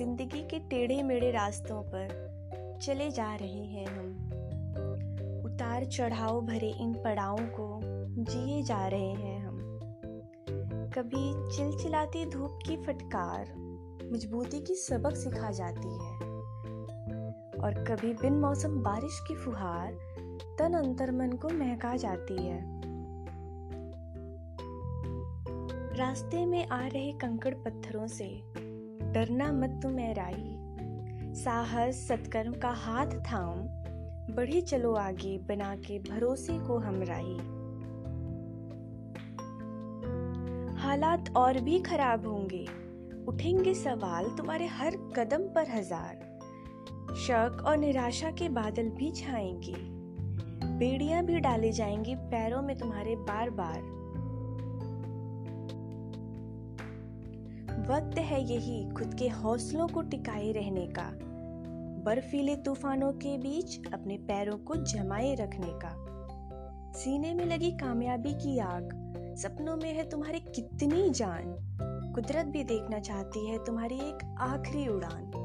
ज़िंदगी के टेढ़े मेढ़े रास्तों पर चले जा रहे हैं हम। उतार चढ़ाव भरे इन पड़ावों को जिए जा रहे हैं हम। कभी चिलचिलाती धूप की फटकार मजबूती की सबक सिखा जाती है। और कभी बिन मौसम बारिश की फुहार तन अंतर मन को महका जाती है। रास्ते में आ रहे कंकड़ पत्थरों से डरना मत तुम राई साहस सत्कर्म का हाथ थाम, बढ़े चलो आगे बना के भरोसे को हम राही। हालात और भी खराब होंगे, उठेंगे सवाल तुम्हारे हर कदम पर हज़ार। शक और निराशा के बादल भी छाएँगे, बेड़ियाँ भी डाले जाएँगी पैरों में तुम्हारे बार बार वक्त है यही खुद के हौसलों को टिकाए रहने का। बर्फीले तूफानों के बीच अपने पैरों को जमाए रखने का। सीने में लगी कामयाबी की आग, सपनों में है तुम्हारी कितनी जान। कुदरत भी देखना चाहती है तुम्हारी एक आखिरी उड़ान।